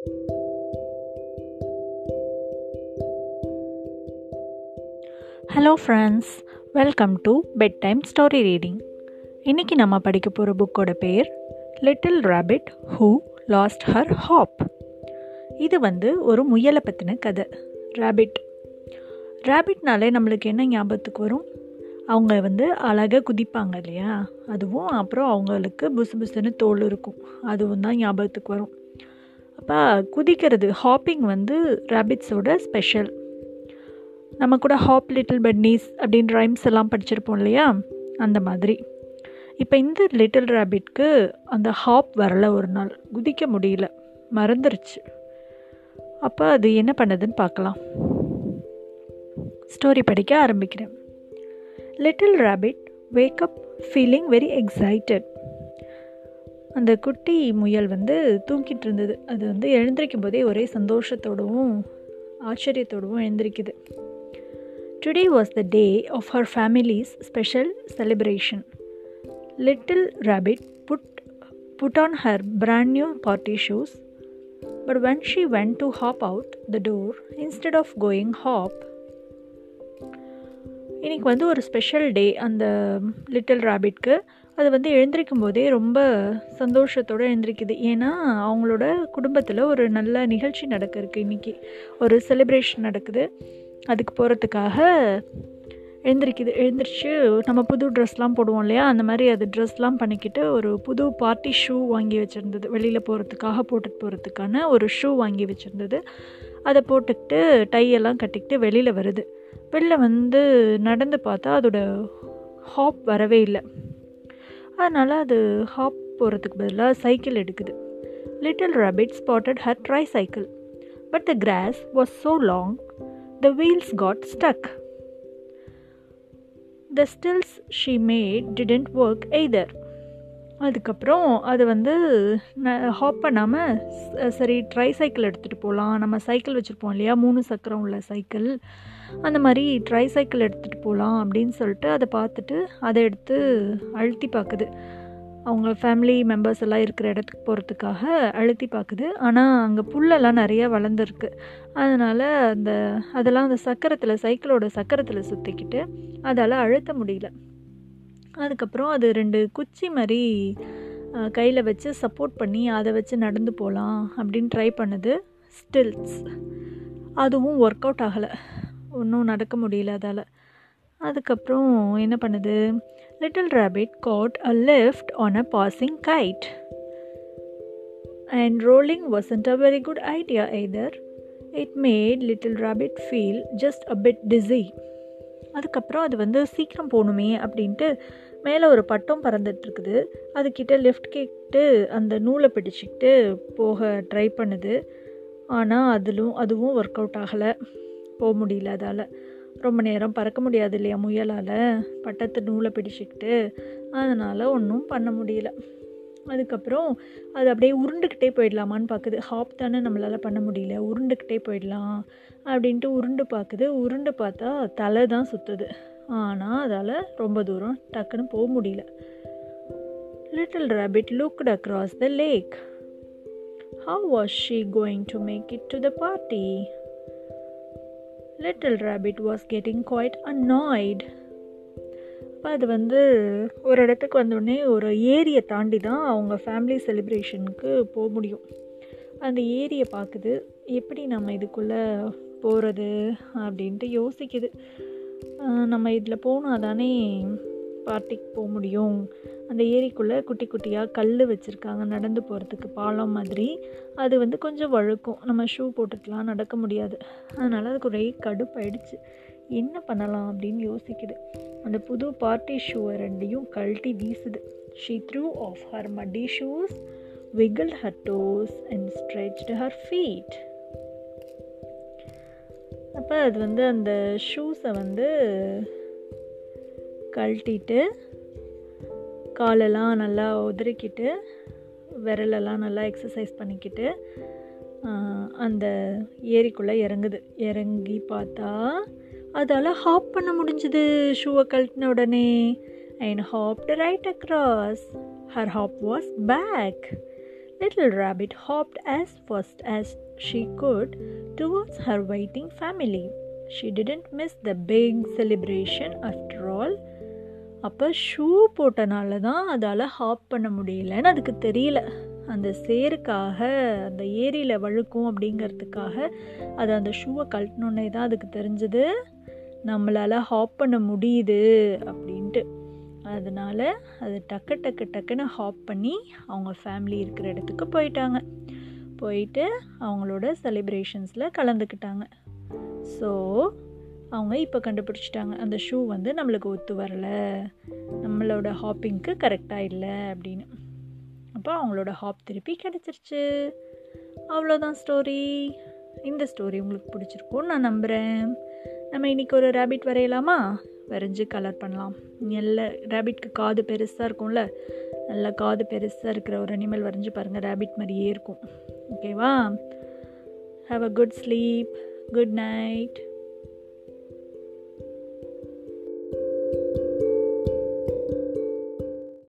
Hello friends welcome to bedtime story reading இன்றைக்கி நம்ம படிக்க போகிற புக்கோட பேர் little rabbit who lost her hop இது வந்து ஒரு முயலை பற்றின கதை ரேபிட் ரேபிட்னாலே நம்மளுக்கு என்ன ஞாபகத்துக்கு வரும்? அவங்க வந்து அழகாக குதிப்பாங்க இல்லையா? அதுவும் அப்புறம் அவங்களுக்கு புசு புசுன்னு தோல் இருக்கும். அதுவும் தான் ஞாபகத்துக்கு வரும். அப்போ குதிக்கிறது ஹாப்பிங் வந்து ரேபிட்ஸோட ஸ்பெஷல் நம்ம கூட ஹாப் லிட்டில் பன்னீஸ் அப்படின்ற ரைம்ஸ் எல்லாம் படிச்சிருப்போம் இல்லையா? அந்த மாதிரி. இப்போ இந்த லிட்டில் ரேபிட்க்கு அந்த ஹாப் வரல ஒரு நாள். குதிக்க முடியல. மறந்துருச்சு. அப்போ அது என்ன பண்ணுதுன்னு பார்க்கலாம். ஸ்டோரி படிக்க ஆரம்பிக்கிறேன். Little rabbit wake up feeling very excited அந்த குட்டி முயல் வந்து தூங்கிட்டு இருந்தது. அது வந்து எழுந்திருக்கும் போதே ஒரே சந்தோஷத்தோடவும் ஆச்சரியத்தோடவும் எழுந்திருக்குது. Today was the day of her family's special celebration little rabbit put put on her brand new party shoes but when she went to hop out the door instead of going hop இன்றைக்கி வந்து ஒரு special day அந்த little ரேபிட்க்கு அது வந்து எழுந்திருக்கும் போதே ரொம்ப சந்தோஷத்தோடு எழுந்திருக்குது. ஏன்னா அவங்களோட குடும்பத்தில் ஒரு நல்ல நிகழ்ச்சி நடக்க இருக்குது இன்றைக்கி ஒரு செலிப்ரேஷன் நடக்குது. அதுக்கு போகிறதுக்காக எழுந்திருக்குது. எழுந்திரிச்சு நம்ம புது ட்ரெஸ்லாம் போடுவோம் இல்லையா? அந்த மாதிரி அது ட்ரெஸ்லாம் பண்ணிக்கிட்டு ஒரு புது பார்ட்டி ஷூ வாங்கி வச்சுருந்தது. வெளியில் போகிறதுக்காக போட்டுட்டு போகிறதுக்கான ஒரு ஷூ வாங்கி வச்சுருந்தது. அதை போட்டுக்கிட்டு டையெல்லாம் கட்டிக்கிட்டு வெளியில் வருது. வெளில வந்து நடந்து பார்த்தா அதோட ஹாப் வரவே இல்லை. அதனால் அது ஹாப் போகிறதுக்கு பதிலாக சைக்கிள் எடுக்குது. Little rabbit spotted her tricycle but the grass was so long the wheels got stuck the stills she made didn't work either அதுக்கப்புறம் அது வந்து ஹாப் பண்ணாமல் சரி ட்ரை சைக்கிள் எடுத்துகிட்டு போகலாம் நம்ம சைக்கிள் வச்சுருப்போம் இல்லையா? மூணு சக்கரம் உள்ள சைக்கிள் அந்த மாதிரி ட்ரை சைக்கிள் எடுத்துகிட்டு போகலாம் அப்படின்னு சொல்லிட்டு அதை பார்த்துட்டு அதை எடுத்து அழுத்தி பார்க்குது. அவங்க ஃபேமிலி மெம்பர்ஸ் எல்லாம் இருக்கிற இடத்துக்கு போகிறதுக்காக அழுத்தி பார்க்குது. ஆனால் அங்கே புல்லெல்லாம் நிறையா வளர்ந்துருக்கு. அதனால் அந்த அதெல்லாம் அந்த சக்கரத்தில் சைக்கிளோட சக்கரத்தில் சுற்றிக்கிட்டு அதால் அழுத்த முடியல. அதுக்கப்புறம் அது ரெண்டு குச்சி மாதிரி கையில் வச்சு சப்போர்ட் பண்ணி அதை வச்சு நடந்து போகலாம் அப்படின்னு ட்ரை பண்ணுது. ஸ்டில்ஸ் அதுவும் ஒர்க் அவுட் ஆகலை. ஒன்றும் நடக்க முடியல அதால். அதுக்கப்புறம் என்ன பண்ணுது? Little rabbit got a lift on a passing kite and rolling wasn't a very good idea either it made little rabbit feel just a bit dizzy அதுக்கப்புறம் அது வந்து சீக்கிரம் போகணுமே அப்படின்ட்டு மேலே ஒரு பட்டம் பறந்துட்டுருக்குது. அதுக்கிட்ட லெஃப்ட் கேட்டு அந்த நூலை பிடிச்சிக்கிட்டு போக ட்ரை பண்ணுது. ஆனால் அதிலும் அதுவும் ஒர்க் அவுட் ஆகலை. போக முடியல அதால். ரொம்ப நேரம் பறக்க முடியாது இல்லையா முயலால்? பட்டத்து நூலை பிடிச்சிக்கிட்டு. அதனால் ஒன்றும் பண்ண முடியல. அதுக்கப்புறம் அது அப்படியே உருண்டுக்கிட்டே போயிடலாமான்னு பார்க்குது. ஹாப் தானே நம்மளால் பண்ண முடியல. உருண்டுக்கிட்டே போயிடலாம் அப்படின்ட்டு உருண்டு பார்க்குது. உருண்டு பார்த்தா தலை தான் சுற்றுது ஆனால் அதால் ரொம்ப தூரம் டக்குன்னு போக முடியல. Little rabbit looked across the lake how was she going to make it to the party little rabbit was getting quite annoyed அப்போ அது வந்து ஒரு இடத்துக்கு வந்தோடனே ஒரு ஏரியை தாண்டி தான் அவங்க ஃபேமிலி செலிப்ரேஷனுக்கு போக முடியும். அந்த ஏரியை பார்க்குது. எப்படி நம்ம இதுக்குள்ளே போகிறது அப்படின்ட்டு யோசிக்குது. நம்ம இதில் போனால் தானே பார்ட்டிக்கு போக முடியும். அந்த ஏரிக்குள்ளே குட்டி குட்டியாக கல் வச்சுருக்காங்க. நடந்து போகிறதுக்கு பாலம் மாதிரி. அது வந்து கொஞ்சம் வழுக்கும். நம்ம ஷூ போட்டுக்கலாம் நடக்க முடியாது. அதனால் அதுக்கு ஒரே கடுப்பாயிடுச்சு. என்ன பண்ணலாம் அப்படின்னு யோசிக்குது. அந்த புது பார்ட்டி ஷூவை ரெண்டையும் கழட்டி வீசுது. She threw off her muddy shoes wiggle her toes and stretched her feet அப்போ அது வந்து அந்த ஷூஸை வந்து கழட்டிட்டு காலெல்லாம் நல்லா உதறிக்கிட்டு விரலெல்லாம் நல்லா எக்ஸசைஸ் பண்ணிக்கிட்டு அந்த ஏரிக்குள்ளே இறங்குது. இறங்கி பார்த்தா அதால் ஹாப் பண்ண முடிஞ்சுது ஷூவை கழட்டின உடனே. And hopped right across her hop was back little rabbit hopped as fast as she could towards her waiting family she didn't miss the big celebration after all அப்போ ஷூ போட்டனால தான் அதால் ஹாப் பண்ண முடியலன்னு அதுக்கு தெரியல. அந்த சேருக்காக அந்த ஏரியில் வழுக்கும் அப்படிங்கிறதுக்காக அது அந்த ஷூவை கழட்டினோன்னே தான் அதுக்கு தெரிஞ்சது. நம்மளால் ஹாப் பண்ண முடியுது அப்படின்ட்டு. அதனால் அது டக்கு டக்கு டக்குன்னு ஹாப் பண்ணி அவங்க ஃபேமிலி இருக்கிற இடத்துக்கு போயிட்டாங்க. போயிட்டு அவங்களோட செலிப்ரேஷன்ஸில் கலந்துக்கிட்டாங்க. ஸோ அவங்க இப்போ கண்டுபிடிச்சிட்டாங்க. அந்த ஷூ வந்து நம்மளுக்கு ஒத்து வரலை. நம்மளோட ஹாப்பிங்க்கு கரெக்டாக இல்லை அப்படின்னு. அப்போ அவங்களோட ஹாப் திருப்பி கிடச்சிருச்சு. அவ்வளோதான் ஸ்டோரி இந்த ஸ்டோரி உங்களுக்கு பிடிச்சிருக்கும்னு நான் நம்புகிறேன் நம்ம இன்றைக்கி ஒரு ரேபிட் வரையலாமா? வரைஞ்சி கலர் பண்ணலாம். நல்ல ரேபிட்க்கு காது பெருசாக இருக்கும்ல? நல்லா காது பெருசாக இருக்கிற ஒரு அனிமல் வரைஞ்சி பாருங்கள் ரேபிட் மாதிரியே இருக்கும். ஓகேவா have a good sleep good night